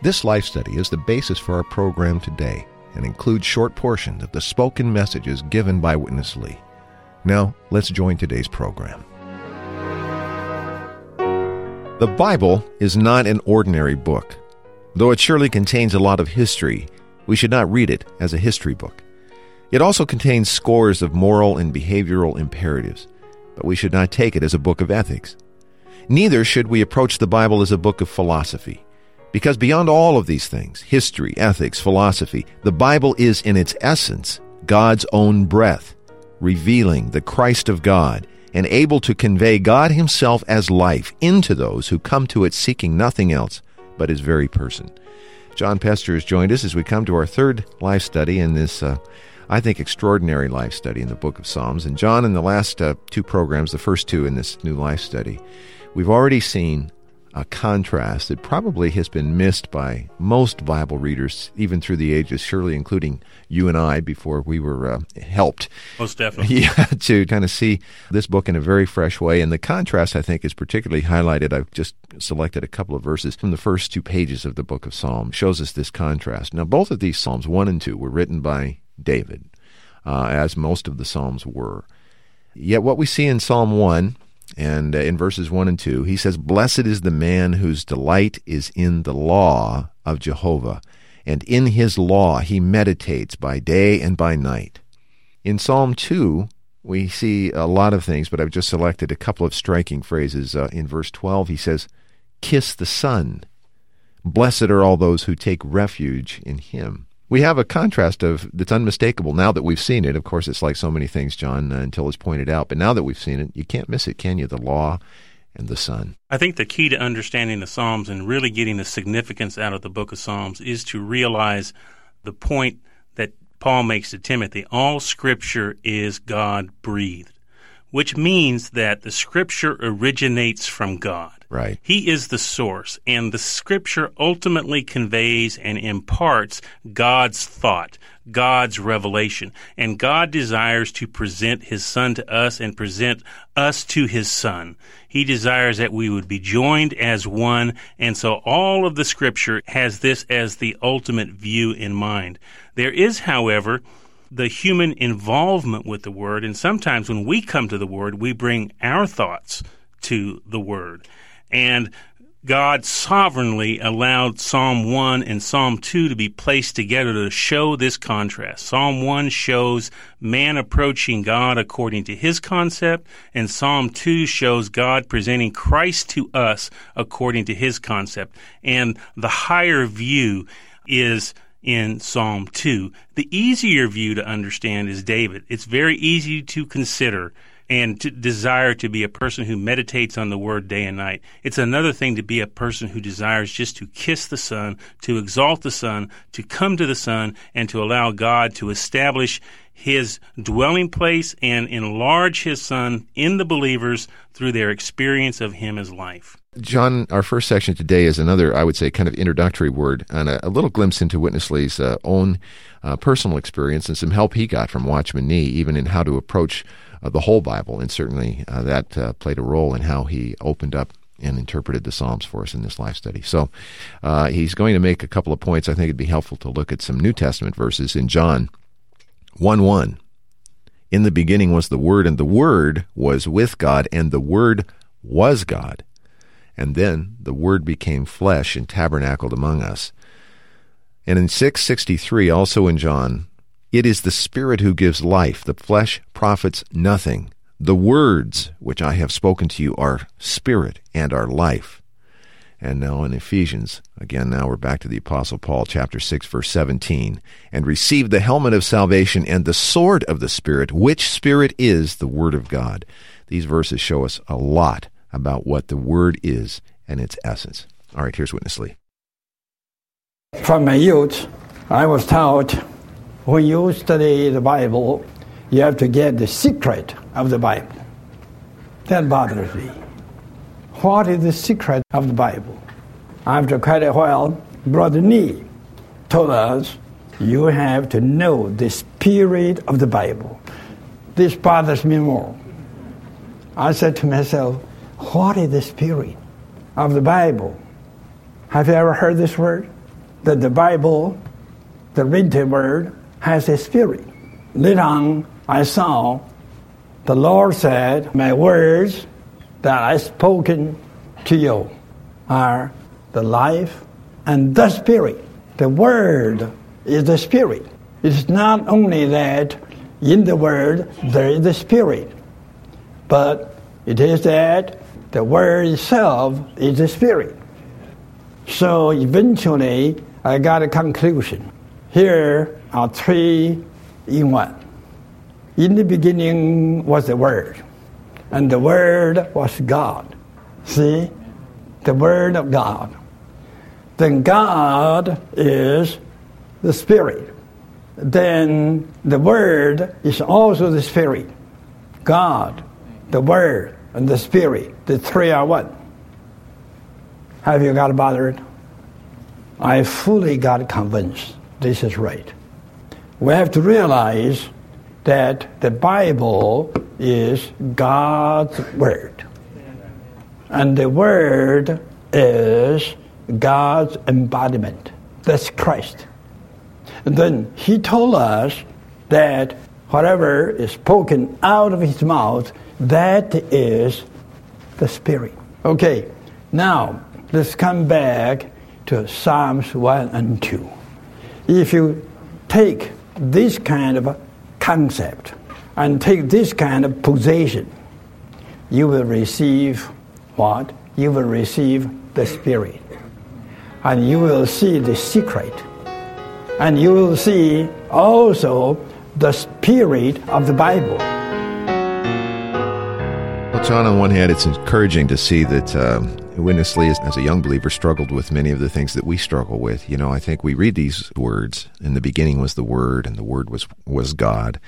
This life study is the basis for our program today and includes short portions of the spoken messages given by Witness Lee. Now, let's join today's program. The Bible is not an ordinary book. Though it surely contains a lot of history, we should not read it as a history book. It also contains scores of moral and behavioral imperatives, but we should not take it as a book of ethics. Neither should we approach the Bible as a book of philosophy, because beyond all of these things history, ethics, philosophy the Bible is in its essence God's own breath, revealing the Christ of God and able to convey God Himself as life into those who come to it seeking nothing else but His very person. John Pester has joined us as we come to our third life study in this, uh, I think, extraordinary life study in the book of Psalms. And John, in the last uh, two programs, the first two in this new life study, we've already seen a contrast that probably has been missed by most Bible readers, even through the ages, surely including you and I before we were uh, helped. Most definitely. Yeah, to kind of see this book in a very fresh way. And the contrast, I think, is particularly highlighted. I've just selected a couple of verses from the first two pages of the book of Psalms, shows us this contrast. Now, both of these Psalms, 1 and 2, were written by David, uh, as most of the Psalms were. Yet what we see in Psalm 1 and uh, in verses 1 and 2, he says, Blessed is the man whose delight is in the law of Jehovah, and in his law he meditates by day and by night. In Psalm 2, we see a lot of things, but I've just selected a couple of striking phrases. Uh, in verse 12, he says, Kiss the Son. Blessed are all those who take refuge in him we have a contrast of that's unmistakable now that we've seen it. Of course, it's like so many things, John, uh, until it's pointed out. But now that we've seen it, you can't miss it, can you? The law and the Son. I think the key to understanding the Psalms and really getting the significance out of the book of Psalms is to realize the point that Paul makes to Timothy all scripture is God breathed, which means that the scripture originates from God. Right. He is the source, and the scripture ultimately conveys and imparts God's thought, God's revelation. And God desires to present his son to us and present us to his son. He desires that we would be joined as one, and so all of the scripture has this as the ultimate view in mind. There is, however, the human involvement with the word, and sometimes when we come to the word, we bring our thoughts to the word. And God sovereignly allowed Psalm 1 and Psalm 2 to be placed together to show this contrast. Psalm 1 shows man approaching God according to his concept, and Psalm 2 shows God presenting Christ to us according to his concept. And the higher view is in Psalm 2. The easier view to understand is David. It's very easy to consider and to desire to be a person who meditates on the word day and night. It's another thing to be a person who desires just to kiss the Son, to exalt the Son, to come to the Son, and to allow God to establish his dwelling place and enlarge his Son in the believers through their experience of him as life. John, our first section today is another, I would say, kind of introductory word and a, a little glimpse into Witness Lee's uh, own uh, personal experience and some help he got from Watchman Nee, even in how to approach uh, the whole Bible, and certainly uh, that uh, played a role in how he opened up and interpreted the Psalms for us in this life study. So uh, he's going to make a couple of points. I think it'd be helpful to look at some New Testament verses in John 1 1. In the beginning was the Word, and the Word was with God, and the Word was God. And then the Word became flesh and tabernacled among us. And in 663, also in John, it is the Spirit who gives life. The flesh profits nothing. The words which I have spoken to you are spirit and are life. And now in Ephesians, again, now we're back to the Apostle Paul, chapter 6, verse 17. And receive the helmet of salvation and the sword of the Spirit, which Spirit is the Word of God. These verses show us a lot about what the Word is and its essence. All right, here's Witness Lee. From my youth, I was taught when you study the Bible, you have to get the secret of the Bible. That bothers me. What is the secret of the Bible? After quite a while, Brother Nee told us you have to know the spirit of the Bible. This bothers me more. I said to myself, what is the spirit of the Bible? Have you ever heard this word? That the Bible, the written word, has a spirit. Later on, I saw the Lord said, My words that I spoken to you are the life and the spirit. The word is the spirit. It's not only that in the word there is the spirit, but it is that the word itself is the spirit. So eventually, I got a conclusion. Here are three in one. In the beginning was the Word, and the Word was God. See? The Word of God. Then God is the Spirit. Then the Word is also the Spirit. God, the Word, and the Spirit, the three are one. Have you got bothered? I fully got convinced this is right. We have to realize that the Bible is God's Word. And the Word is God's embodiment. That's Christ. And then He told us that whatever is spoken out of His mouth, that is the Spirit. Okay, now let's come back to Psalms 1 and 2. If you take this kind of concept and take this kind of position, you will receive what? You will receive the Spirit. And you will see the secret. And you will see also the spirit of the Bible. John, on one hand, it's encouraging to see that um, Witness Lee, as a young believer, struggled with many of the things that we struggle with. You know, I think we read these words. In the beginning was the Word, and the Word was was God.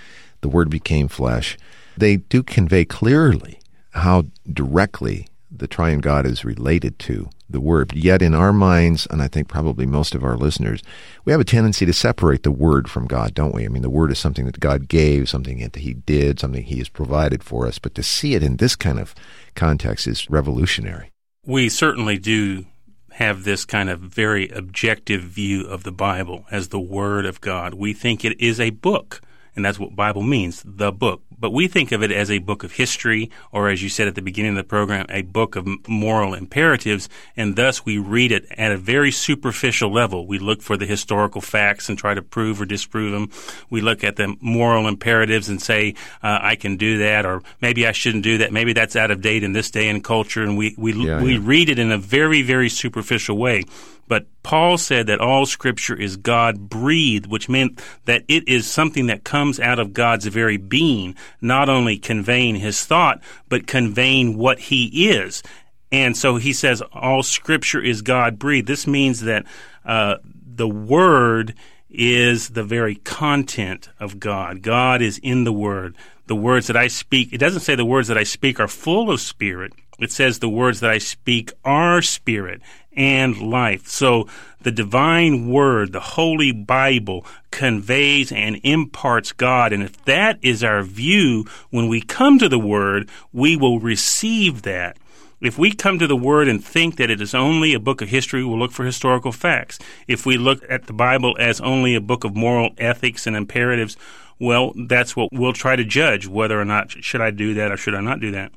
The Word became flesh. They do convey clearly how directly the Triune God is related to the Word. Yet in our minds, and I think probably most of our listeners, we have a tendency to separate the Word from God, don't we? I mean, the Word is something that God gave, something that He did, something He has provided for us. But to see it in this kind of context is revolutionary. We certainly do have this kind of very objective view of the Bible as the Word of God. We think it is a book, and that's what Bible means, the book but we think of it as a book of history, or as you said at the beginning of the program, a book of moral imperatives, and thus we read it at a very superficial level. We look for the historical facts and try to prove or disprove them. We look at the moral imperatives and say, uh, I can do that, or maybe I shouldn't do that. Maybe that's out of date in this day and culture, and we, we, yeah, we yeah. read it in a very, very superficial way. But Paul said that all scripture is God breathed, which meant that it is something that comes out of God's very being, not only conveying his thought, but conveying what he is. And so he says all scripture is God breathed. This means that uh, the word is the very content of God. God is in the word. The words that I speak, it doesn't say the words that I speak are full of spirit. It says the words that I speak are spirit and life. So the divine word, the Holy Bible, conveys and imparts God. And if that is our view, when we come to the word, we will receive that. If we come to the Word and think that it is only a book of history, we'll look for historical facts. If we look at the Bible as only a book of moral ethics and imperatives, well, that's what we'll try to judge whether or not should I do that or should I not do that.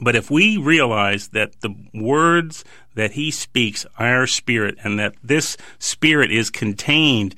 But if we realize that the words that he speaks are spirit and that this spirit is contained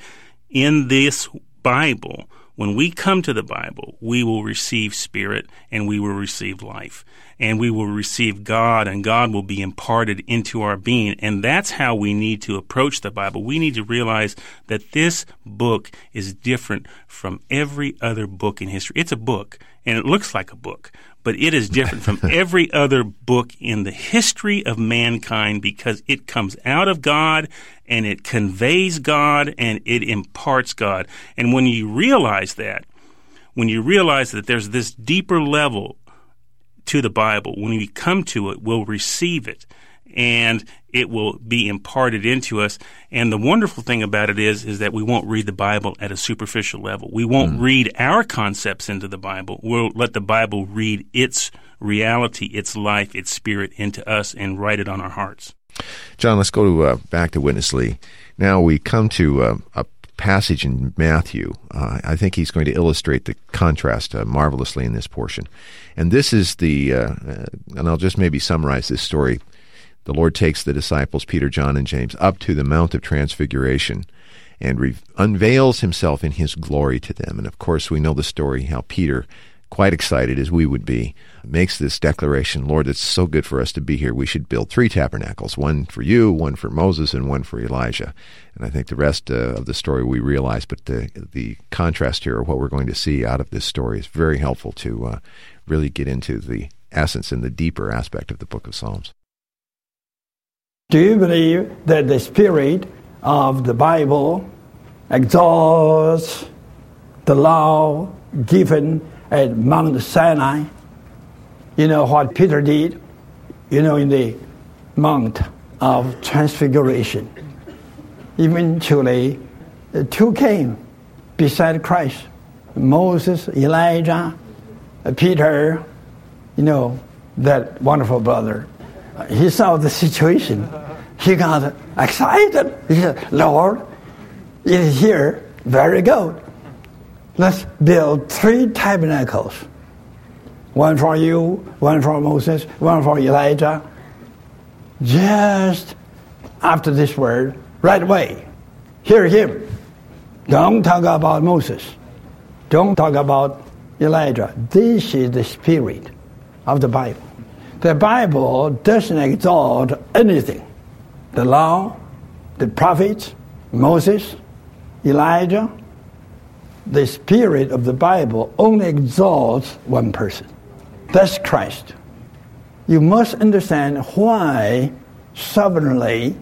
in this Bible, when we come to the Bible, we will receive spirit and we will receive life. and we will receive God, and God will be imparted into our being. And that's how we need to approach the Bible. We need to realize that this book is different from every other book in history. It's a book, and it looks like a book, but it is different from every other book in the history of mankind because it comes out of God and it conveys God and it imparts God. And when you realize that, when you realize that there's this deeper level to the Bible, when we come to it, we'll receive it and it will be imparted into us. And the wonderful thing about it is, is that we won't read the Bible at a superficial level. We won't mm. read our concepts into the Bible. We'll let the Bible read its reality, its life, its spirit into us and write it on our hearts. John, let's go to, uh, back to Witness Lee. Now we come to uh, a passage in Matthew. Uh, I think he's going to illustrate the contrast uh, marvelously in this portion. And this is the, uh, and I'll just maybe summarize this story. The Lord takes the disciples, Peter, John, and James, up to the Mount of Transfiguration and re- unveils himself in his glory to them. And of course, we know the story how Peter quite excited as we would be, makes this declaration Lord, it's so good for us to be here. We should build three tabernacles one for you, one for Moses, and one for Elijah. And I think the rest uh, of the story we realize, but the, the contrast here, what we're going to see out of this story, is very helpful to uh, really get into the essence and the deeper aspect of the book of Psalms. Do you believe that the spirit of the Bible exalts the law given at Mount Sinai. You know what Peter did? You know, in the Mount of Transfiguration. Eventually, two came beside Christ Moses, Elijah, Peter, you know, that wonderful brother. He saw the situation. He got excited. He said, Lord, it is here. Very good let's build three tabernacles one for you, one for Moses, one for Elijah. Just after this word, right away, hear him. Don't talk about Moses. Don't talk about Elijah. This is the spirit of the Bible. The Bible doesn't exalt anything. The law, the prophets, Moses, Elijah, the spirit of the Bible only exalts one person. That's Christ. You must understand why sovereignly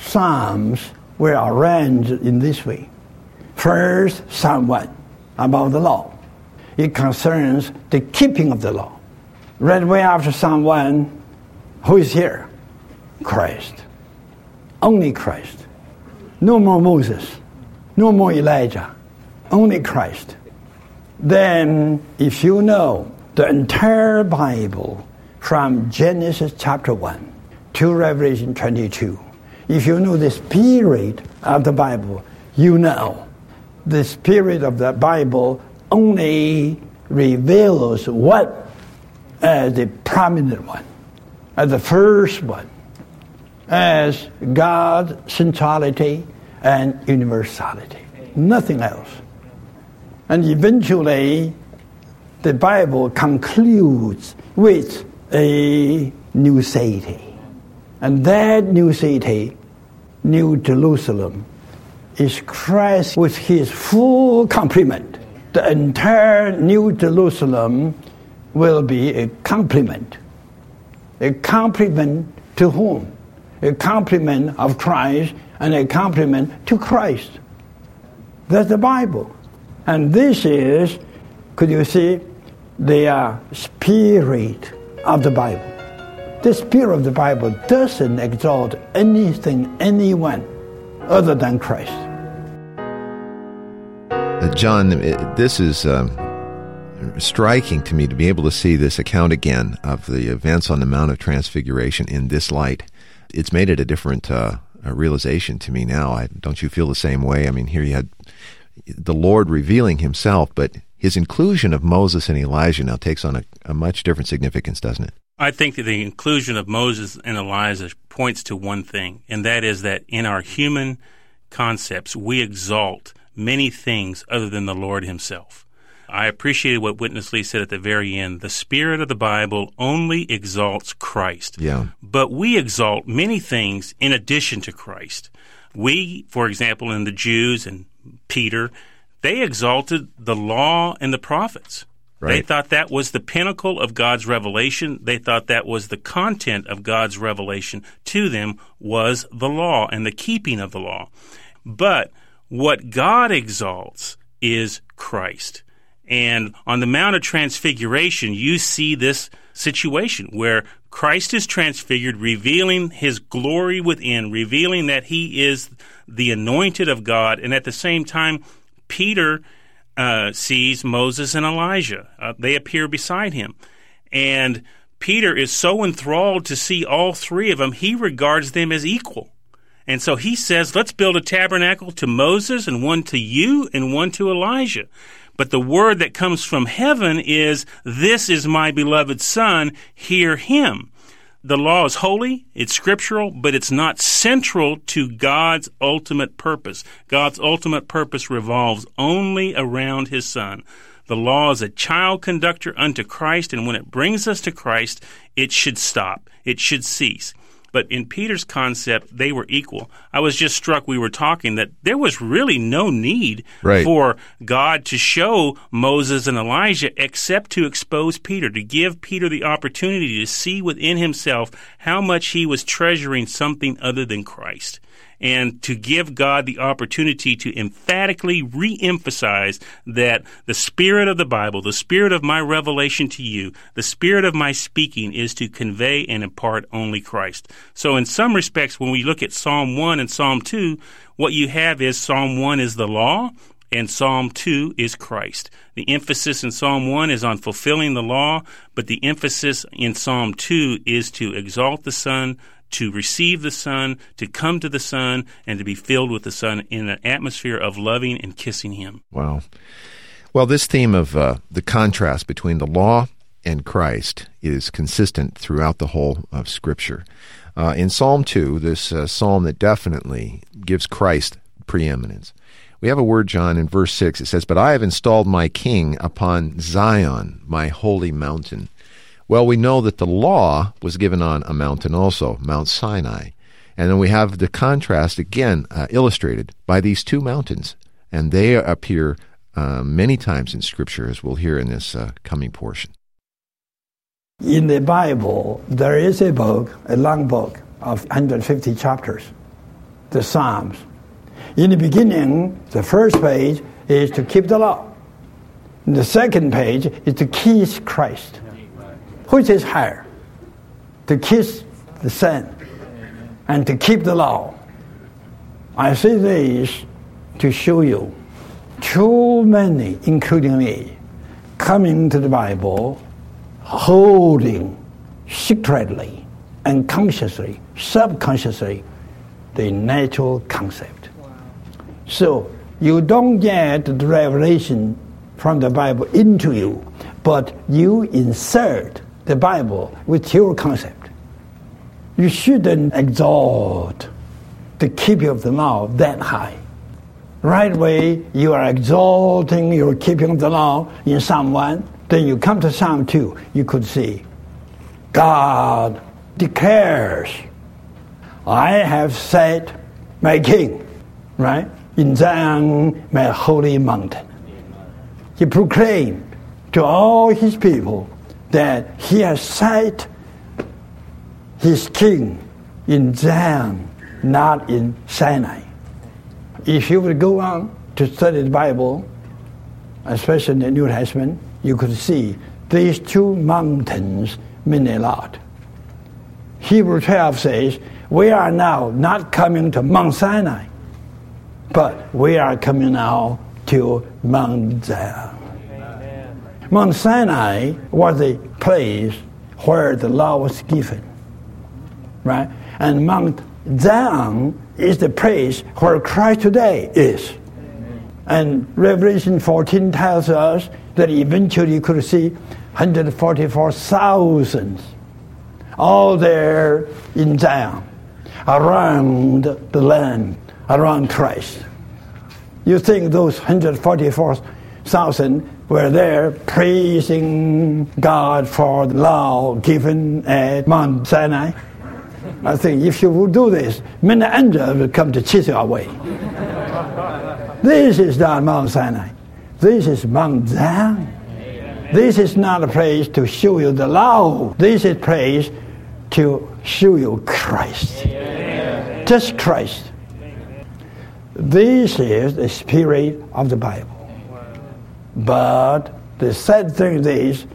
Psalms were arranged in this way. First, Psalm 1 about the law. It concerns the keeping of the law. Right away after Psalm 1, who is here? Christ. Only Christ. No more Moses. No more Elijah only Christ. Then, if you know the entire Bible from Genesis chapter 1 to Revelation 22, if you know the spirit of the Bible, you know the spirit of the Bible only reveals what as the prominent one, as the first one, as God's centrality and universality. Nothing else. And eventually, the Bible concludes with a new city. And that new city, New Jerusalem, is Christ with his full complement. The entire New Jerusalem will be a complement. A complement to whom? A complement of Christ and a complement to Christ. That's the Bible. And this is, could you see, the uh, spirit of the Bible. The spirit of the Bible doesn't exalt anything, anyone other than Christ. Uh, John, this is um, striking to me to be able to see this account again of the events on the Mount of Transfiguration in this light. It's made it a different uh, realization to me now. I, don't you feel the same way? I mean, here you had the Lord revealing himself, but his inclusion of Moses and Elijah now takes on a, a, much different significance, doesn't it? I think that the inclusion of Moses and Elijah points to one thing, and that is that in our human concepts, we exalt many things other than the Lord himself. I appreciated what Witness Lee said at the very end. The spirit of the Bible only exalts Christ. Yeah. But we exalt many things in addition to Christ. We, for example, in the Jews and Peter, they exalted the law and the prophets. They thought that was the pinnacle of God's revelation. They thought that was the content of God's revelation to them was the law and the keeping of the law. But what God exalts is Christ. And on the Mount of Transfiguration, you see this situation where Christ is transfigured, revealing his glory within, revealing that he is the anointed of God. And at the same time, Peter uh, sees Moses and Elijah. Uh, they appear beside him. And Peter is so enthralled to see all three of them, he regards them as equal. And so he says, let's build a tabernacle to Moses and one to you and one to Elijah. But the word that comes from heaven is, this is my beloved son, hear him. The law is holy, it's scriptural, but it's not central to God's ultimate purpose. God's ultimate purpose revolves only around his son. The law is a child conductor unto Christ, and when it brings us to Christ, it should stop. It should cease. But in Peter's concept, they were equal. I was just struck, we were talking, that there was really no need Right. for God to show Moses and Elijah except to expose Peter, to give Peter the opportunity to see within himself how much he was treasuring something other than Christ. And to give God the opportunity to emphatically re emphasize that the spirit of the Bible, the spirit of my revelation to you, the spirit of my speaking is to convey and impart only Christ. So, in some respects, when we look at Psalm 1 and Psalm 2, what you have is Psalm 1 is the law, and Psalm 2 is Christ. The emphasis in Psalm 1 is on fulfilling the law, but the emphasis in Psalm 2 is to exalt the Son, to receive the Son, to come to the Son, and to be filled with the Son in an atmosphere of loving and kissing Him. Wow. Well, this theme of uh, the contrast between the law and Christ is consistent throughout the whole of Scripture. Uh, in Psalm 2, this uh, psalm that definitely gives Christ preeminence, we have a word, John, in verse 6. It says, But I have installed my king upon Zion, my holy mountain. Well, we know that the law was given on a mountain also, Mount Sinai. And then we have the contrast again uh, illustrated by these two mountains. And they appear uh, many times in Scripture, as we'll hear in this uh, coming portion. In the Bible, there is a book, a long book of 150 chapters, the Psalms. In the beginning, the first page is to keep the law. The second page is to kiss Christ. Which is higher? To kiss the Son and to keep the law. I say this to show you too many, including me, coming to the Bible holding secretly, unconsciously, subconsciously the natural concept. So you don't get the revelation from the Bible into you, but you insert the Bible with your concept. You shouldn't exalt the keeping of the law that high. Right way, you are exalting your keeping of the law in Psalm 1, then you come to Psalm 2, you could see God declares, I have set my king, right, in Zion, my holy mountain. He proclaimed to all his people that he has set his king in Zion, not in Sinai. If you would go on to study the Bible, especially the New Testament, you could see these two mountains mean a lot. Hebrew 12 says, We are now not coming to Mount Sinai, but we are coming now to Mount Zion. Mount Sinai was the place where the law was given, right? And Mount Zion is the place where Christ today is. And Revelation 14 tells us that eventually you could see 144,000 all there in Zion, around the land, around Christ. You think those 144,000 were there praising God for the law given at Mount Sinai. I think if you would do this, many angels will come to chase you away. this is not Mount Sinai. This is Mount Zion. This is not a place to show you the law. This is a place to show you Christ. Just Christ. This is the spirit of the Bible. But the sad thing is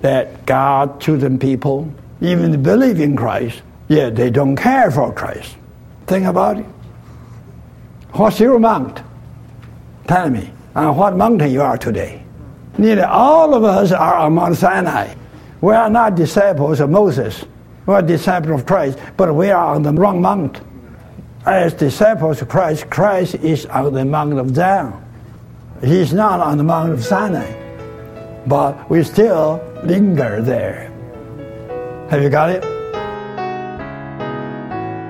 that God chosen people, even believe in Christ, yet they don't care for Christ. Think about it. What's your mount? Tell me, on what mountain you are today? Nearly all of us are on Mount Sinai. We are not disciples of Moses. We are disciples of Christ, but we are on the wrong mount. As disciples of Christ, Christ is on the Mount of Zion. He's not on the Mount of Sinai, but we still linger there. Have you got it?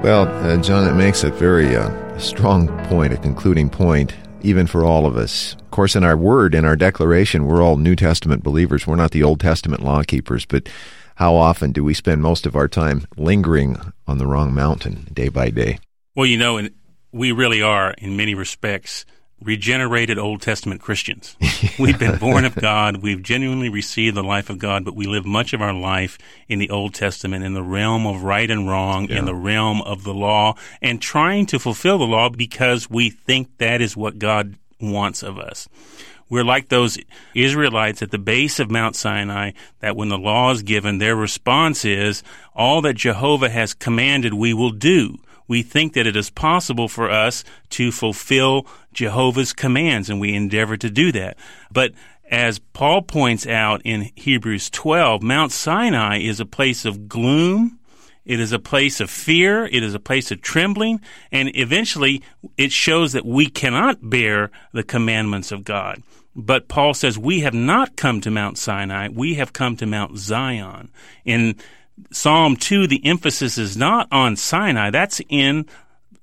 Well, uh, John, it makes a very uh, strong point, a concluding point, even for all of us. Of course, in our word, in our declaration, we're all New Testament believers. We're not the Old Testament law keepers, but how often do we spend most of our time lingering on the wrong mountain day by day? Well, you know, and we really are, in many respects, regenerated Old Testament Christians. We've been born of God. We've genuinely received the life of God, but we live much of our life in the Old Testament, in the realm of right and wrong, Yeah. in the realm of the law, and trying to fulfill the law because we think that is what God wants of us. We're like those Israelites at the base of Mount Sinai that when the law is given, their response is, all that Jehovah has commanded we will do. We think that it is possible for us to fulfill Jehovah's commands and we endeavor to do that. But as Paul points out in Hebrews 12, Mount Sinai is a place of gloom, it is a place of fear. It is a place of trembling. And eventually, it shows that we cannot bear the commandments of God. But Paul says, We have not come to Mount Sinai. We have come to Mount Zion. In Psalm 2, the emphasis is not on Sinai. That's in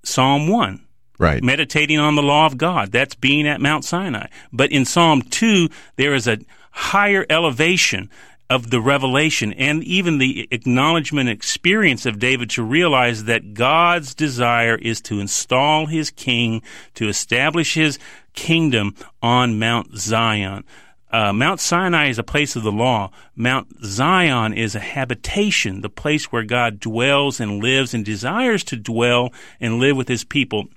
Psalm 1 Right. meditating on the law of God. That's being at Mount Sinai. But in Psalm 2, there is a higher elevation of the revelation and even the acknowledgement experience of David to realize that God's desire is to install his king, to establish his kingdom on Mount Zion. Uh, Mount Sinai is a place of the law. Mount Zion is a habitation, the place where God dwells and lives and desires to dwell and live with his people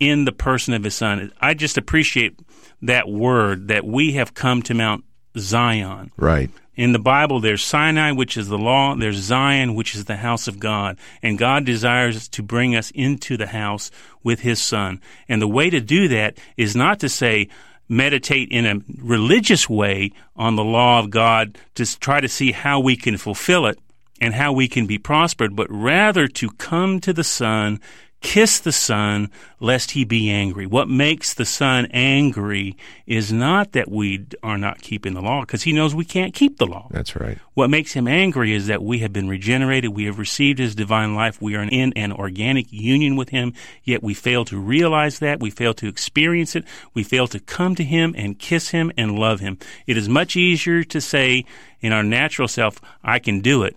in the person of his son. I just appreciate that word that we have come to Mount Zion. Right. In the Bible, there's Sinai, which is the law. There's Zion, which is the house of God. And God desires to bring us into the house with His Son. And the way to do that is not to say, meditate in a religious way on the law of God to try to see how we can fulfill it and how we can be prospered, but rather to come to the Son, kiss the Son, lest he be angry. What makes the Son angry is not that we are not keeping the law, because he knows we can't keep the law. That's right. What makes him angry is that we have been regenerated, we have received his divine life, we are in an organic union with him, yet we fail to realize that, we fail to experience it, we fail to come to him and kiss him and love him. It is much easier to say in our natural self, I can do it.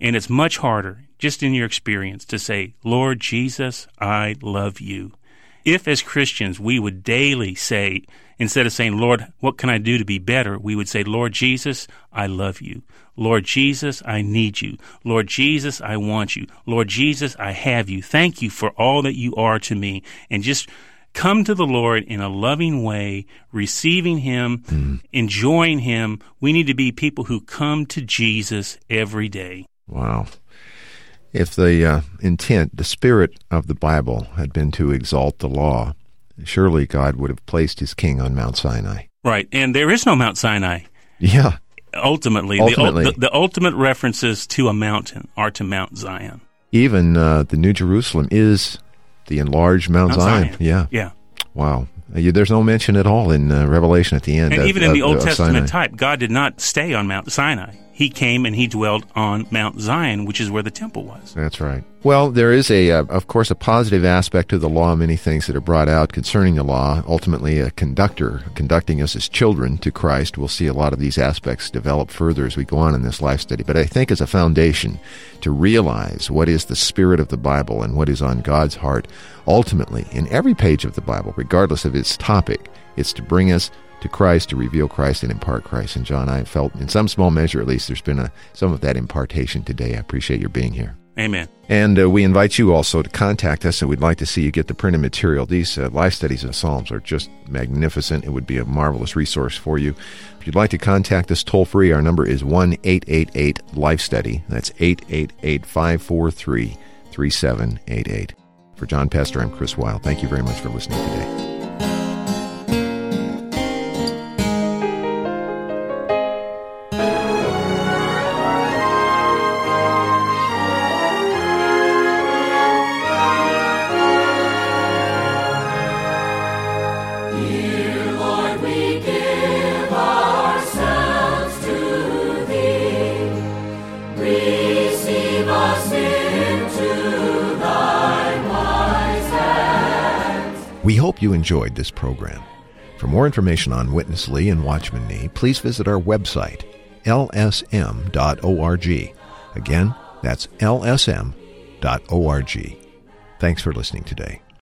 And it's much harder, just in your experience, to say, Lord Jesus, I love you. If as Christians we would daily say, instead of saying, Lord, what can I do to be better? We would say, Lord Jesus, I love you. Lord Jesus, I need you. Lord Jesus, I want you. Lord Jesus, I have you. Thank you for all that you are to me. And just come to the Lord in a loving way, receiving Him, hmm. enjoying Him. We need to be people who come to Jesus every day. Wow. If the uh, intent, the spirit of the Bible had been to exalt the law, surely God would have placed his king on Mount Sinai. Right. And there is no Mount Sinai. Yeah. Ultimately, Ultimately. The, the, the ultimate references to a mountain are to Mount Zion. Even uh, the New Jerusalem is the enlarged Mount, Mount Zion. Zion. Yeah. Yeah. Wow. Uh, There's no mention at all in uh, Revelation at the end. And of- even in of- the Old Testament Sinai. type, God did not stay on Mount Sinai. He came and he dwelled on Mount Zion, which is where the temple was. That's right. Well, there is a, uh, of course, a positive aspect to the law. Many things that are brought out concerning the law. Ultimately, a conductor conducting us as children to Christ. We'll see a lot of these aspects develop further as we go on in this life study. But I think as a foundation to realize what is the spirit of the Bible and what is on God's heart, ultimately in every page of the Bible, regardless of its topic, it's to bring us to Christ, to reveal Christ and impart Christ. And John, I felt in some small measure, at least, there's been a, some of that impartation today. I appreciate your being here. Amen. And uh, we invite you also to contact us, and we'd like to see you get the printed material. These uh, life studies of Psalms are just magnificent. It would be a marvelous resource for you. If you'd like to contact us toll free, our number is 1 888 Life Study. That's 888 543 3788. For John Pester, I'm Chris Wilde. Thank you very much for listening today. Enjoyed this program. For more information on Witness Lee and Watchman Nee, please visit our website, lsm.org. Again, that's lsm.org. Thanks for listening today.